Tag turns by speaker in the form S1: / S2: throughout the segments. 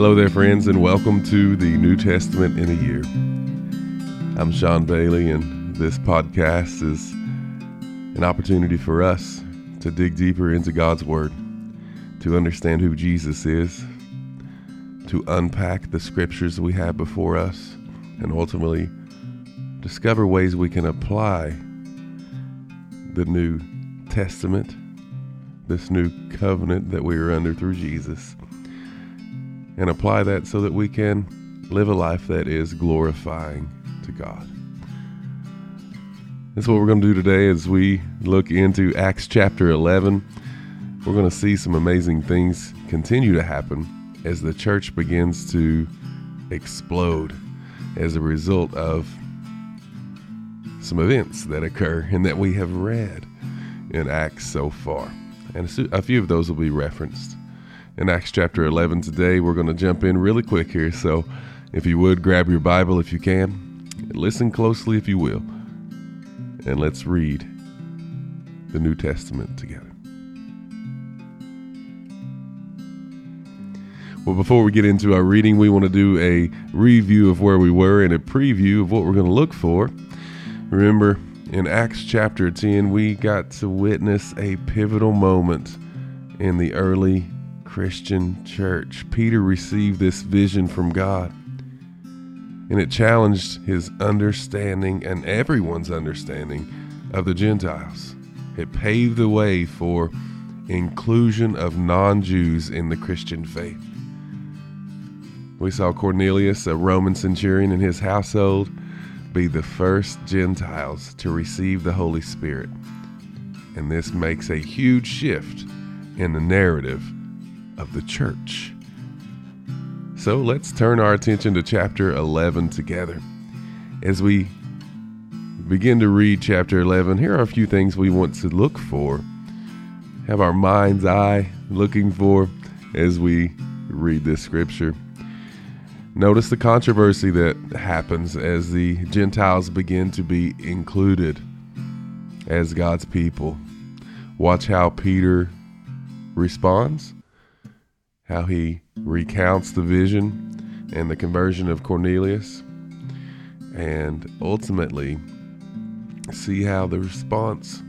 S1: Hello there, friends, and welcome to the New Testament in a Year. I'm Sean Bailey, and this podcast is an opportunity for us to dig deeper into God's Word, to understand who Jesus is, to unpack the scriptures we have before us, and ultimately discover ways we can apply the New Testament, this new covenant that we are under through Jesus and apply that so that we can live a life that is glorifying to God. That's what we're going to do today as we look into Acts chapter 11. We're going to see some amazing things continue to happen as the church begins to explode as a result of some events that occur and that we have read in Acts so far. And a few of those will be referenced in Acts chapter 11 today. We're going to jump in really quick here. So if you would, grab your Bible if you can. Listen closely if you will. And let's read the New Testament together. Well, before we get into our reading, we want to do a review of where we were and a preview of what we're going to look for. Remember, in Acts chapter 10, we got to witness a pivotal moment in the early Christian church. Peter received this vision from God, and it challenged his understanding and everyone's understanding of the Gentiles. It paved the way for inclusion of non Jews in the Christian faith. We saw Cornelius, a Roman centurion, and his household be the first Gentiles to receive the Holy Spirit. And this makes a huge shift in the narrative of the church. So let's turn our attention to chapter 11 together. As we begin to read chapter 11, here are a few things we want to look for, have our mind's eye looking for as we read this scripture. Notice the controversy that happens as the Gentiles begin to be included as God's people. Watch how Peter responds how he recounts the vision and the conversion of Cornelius, and ultimately see how the response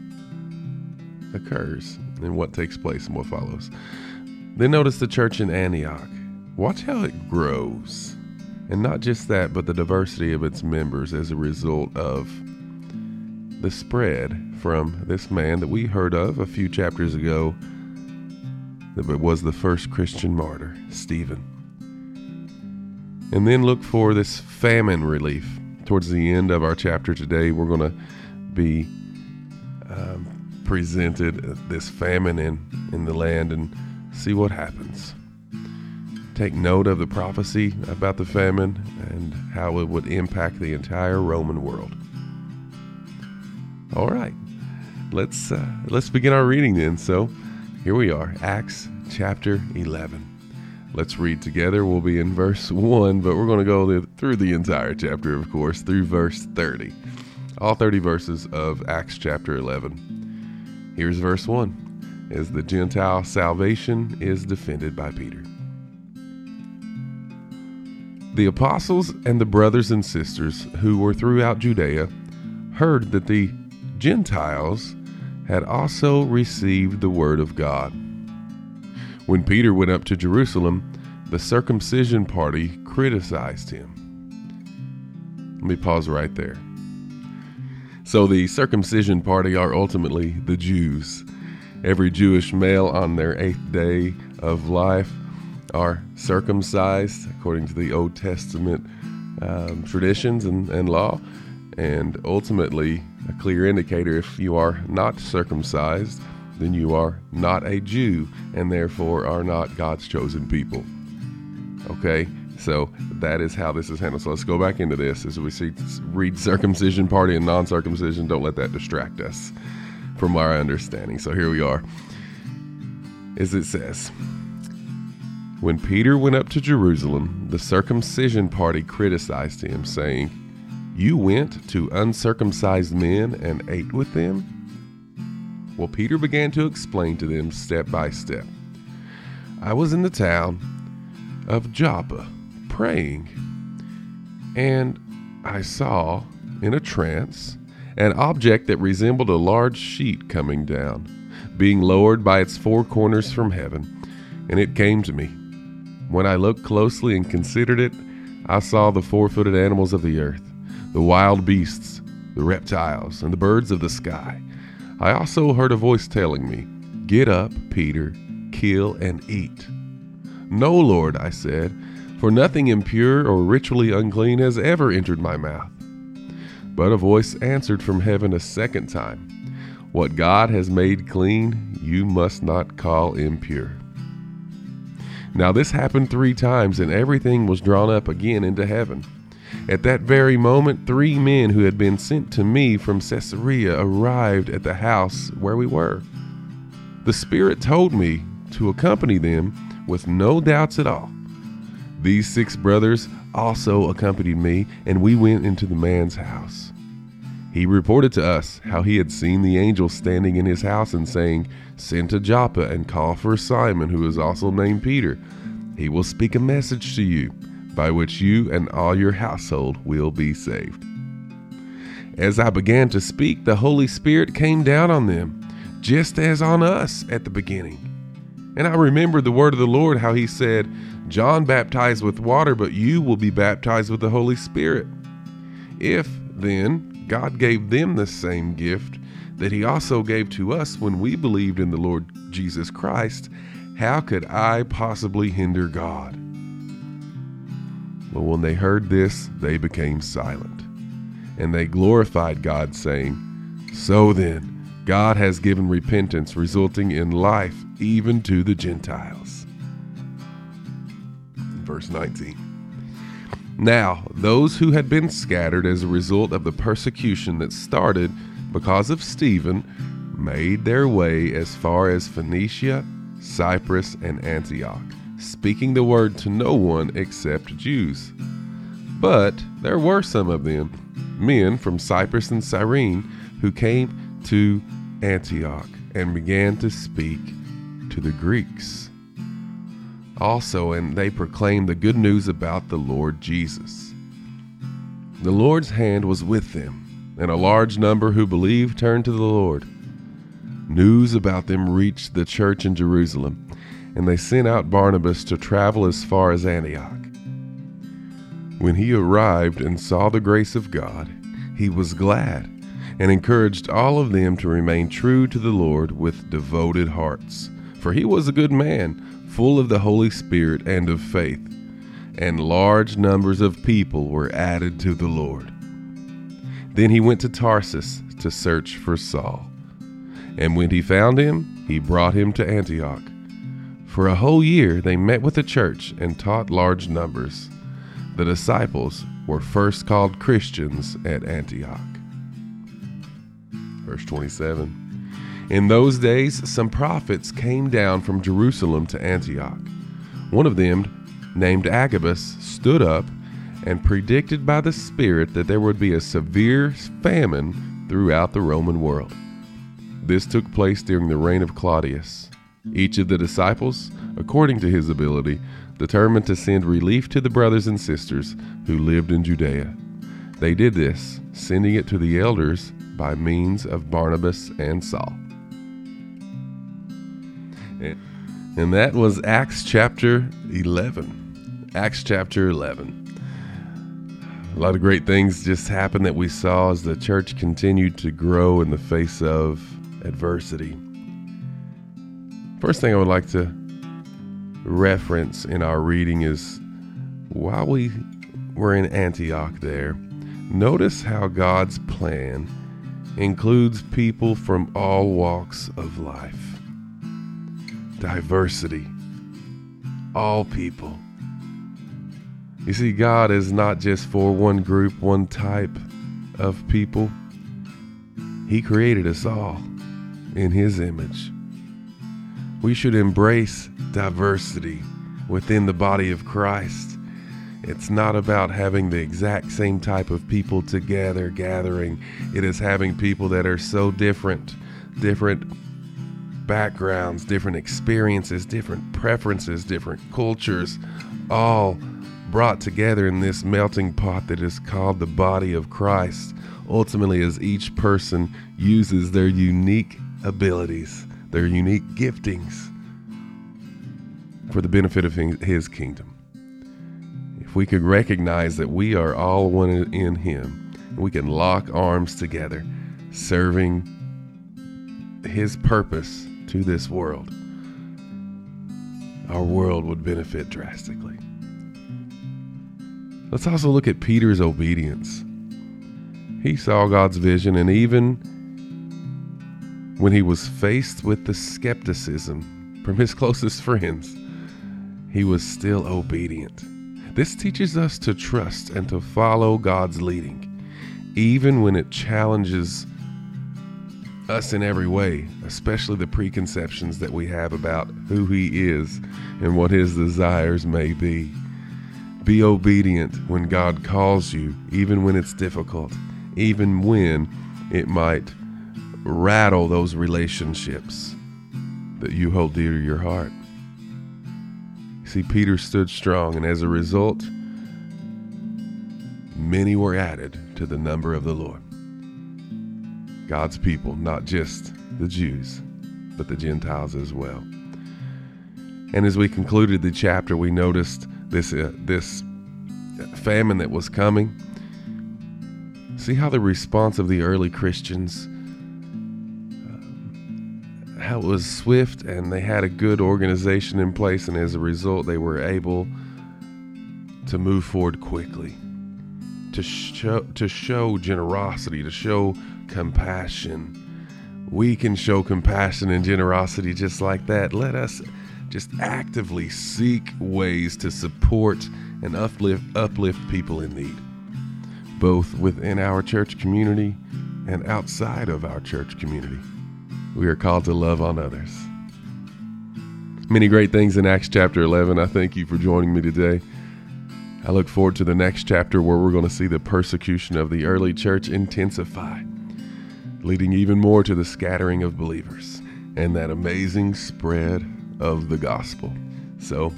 S1: occurs and what takes place and what follows. Then notice the church in Antioch. Watch how it grows. And not just that, but the diversity of its members as a result of the spread from this man that we heard of a few chapters ago that was the first Christian martyr, Stephen. And then look for this famine relief. Towards the end of our chapter today, we're going to be um, presented this famine in, in the land and see what happens. Take note of the prophecy about the famine and how it would impact the entire Roman world. All right, let's uh, let's begin our reading then. So, here we are, Acts chapter 11. Let's read together. We'll be in verse 1, but we're going to go through the entire chapter, of course, through verse 30. All 30 verses of Acts chapter 11. Here's verse 1 As the Gentile salvation is defended by Peter. The apostles and the brothers and sisters who were throughout Judea heard that the Gentiles had also received the word of God. When Peter went up to Jerusalem, the circumcision party criticized him. Let me pause right there. So, the circumcision party are ultimately the Jews. Every Jewish male on their eighth day of life are circumcised according to the Old Testament um, traditions and, and law. And ultimately, a clear indicator if you are not circumcised, then you are not a Jew and therefore are not God's chosen people. Okay? So that is how this is handled. So let's go back into this as we see read circumcision party and non-circumcision. Don't let that distract us from our understanding. So here we are. As it says, when Peter went up to Jerusalem, the circumcision party criticized him, saying, You went to uncircumcised men and ate with them? Well, Peter began to explain to them step by step. I was in the town of Joppa, praying. And I saw, in a trance, an object that resembled a large sheet coming down, being lowered by its four corners from heaven, and it came to me. When I looked closely and considered it, I saw the four footed animals of the earth, the wild beasts, the reptiles, and the birds of the sky. I also heard a voice telling me, Get up, Peter, kill and eat. No, Lord, I said, for nothing impure or ritually unclean has ever entered my mouth. But a voice answered from heaven a second time, What God has made clean, you must not call impure. Now, this happened three times, and everything was drawn up again into heaven. At that very moment, three men who had been sent to me from Caesarea arrived at the house where we were. The Spirit told me to accompany them with no doubts at all. These six brothers also accompanied me, and we went into the man's house. He reported to us how he had seen the angel standing in his house and saying, Send to Joppa and call for Simon, who is also named Peter. He will speak a message to you, by which you and all your household will be saved. As I began to speak, the Holy Spirit came down on them, just as on us at the beginning. And I remembered the word of the Lord, how he said, John baptized with water, but you will be baptized with the Holy Spirit. If, then, God gave them the same gift that he also gave to us when we believed in the Lord Jesus Christ, how could I possibly hinder God? But when they heard this, they became silent, and they glorified God, saying, So then, God has given repentance resulting in life even to the Gentiles. Verse 19. Now, those who had been scattered as a result of the persecution that started because of Stephen made their way as far as Phoenicia, Cyprus, and Antioch, speaking the word to no one except Jews. But there were some of them, men from Cyprus and Cyrene, who came to Antioch and began to speak to the Greeks. Also, and they proclaimed the good news about the Lord Jesus. The Lord's hand was with them, and a large number who believed turned to the Lord. News about them reached the church in Jerusalem, and they sent out Barnabas to travel as far as Antioch. When he arrived and saw the grace of God, he was glad and encouraged all of them to remain true to the Lord with devoted hearts. For he was a good man, full of the Holy Spirit and of faith, and large numbers of people were added to the Lord. Then he went to Tarsus to search for Saul. And when he found him, he brought him to Antioch. For a whole year they met with the church and taught large numbers. The disciples were first called Christians at Antioch. Verse 27 In those days, some prophets came down from Jerusalem to Antioch. One of them, named Agabus, stood up and predicted by the Spirit that there would be a severe famine throughout the Roman world. This took place during the reign of Claudius. Each of the disciples, according to his ability, determined to send relief to the brothers and sisters who lived in Judea. They did this, sending it to the elders by means of Barnabas and Saul. And that was Acts chapter 11. Acts chapter 11. A lot of great things just happened that we saw as the church continued to grow in the face of adversity. First thing I would like to reference in our reading is while we were in Antioch there, notice how God's plan includes people from all walks of life. Diversity. All people. You see, God is not just for one group, one type of people. He created us all in His image. We should embrace diversity within the body of Christ. It's not about having the exact same type of people together gathering. It is having people that are so different, different backgrounds, different experiences, different preferences, different cultures, all brought together in this melting pot that is called the body of Christ. Ultimately, as each person uses their unique abilities, their unique giftings for the benefit of His kingdom. If we could recognize that we are all one in Him, we can lock arms together, serving His purpose to this world, our world would benefit drastically. Let's also look at Peter's obedience. He saw God's vision, and even when he was faced with the skepticism from his closest friends, he was still obedient. This teaches us to trust and to follow God's leading, even when it challenges us in every way, especially the preconceptions that we have about who He is and what His desires may be. Be obedient when God calls you, even when it's difficult, even when it might rattle those relationships that you hold dear to your heart. See, Peter stood strong, and as a result, many were added to the number of the Lord. God's people, not just the Jews, but the Gentiles as well. And as we concluded the chapter, we noticed this uh, this famine that was coming. See how the response of the early Christians it was swift and they had a good organization in place, and as a result, they were able to move forward quickly, to show to show generosity, to show compassion. We can show compassion and generosity just like that. Let us just actively seek ways to support and uplift uplift people in need, both within our church community and outside of our church community we are called to love on others. Many great things in Acts chapter 11. I thank you for joining me today. I look forward to the next chapter where we're going to see the persecution of the early church intensify, leading even more to the scattering of believers and that amazing spread of the gospel. So,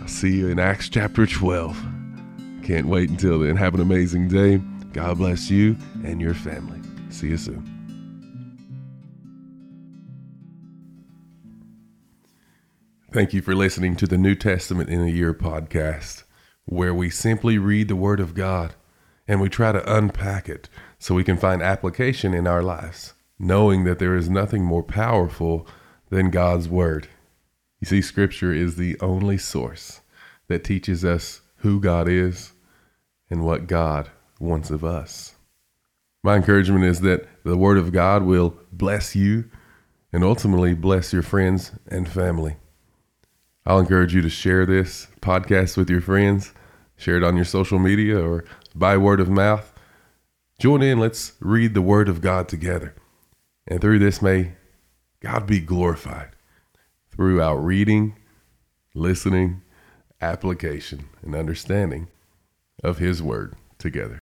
S1: I'll see you in Acts chapter 12. Can't wait until then. Have an amazing day. God bless you and your family. See you soon. Thank you for listening to the New Testament in a Year podcast, where we simply read the Word of God and we try to unpack it so we can find application in our lives, knowing that there is nothing more powerful than God's Word. You see, Scripture is the only source that teaches us who God is and what God wants of us. My encouragement is that the Word of God will bless you and ultimately bless your friends and family. I'll encourage you to share this podcast with your friends, share it on your social media or by word of mouth. Join in, let's read the Word of God together. And through this, may God be glorified through our reading, listening, application, and understanding of His Word together.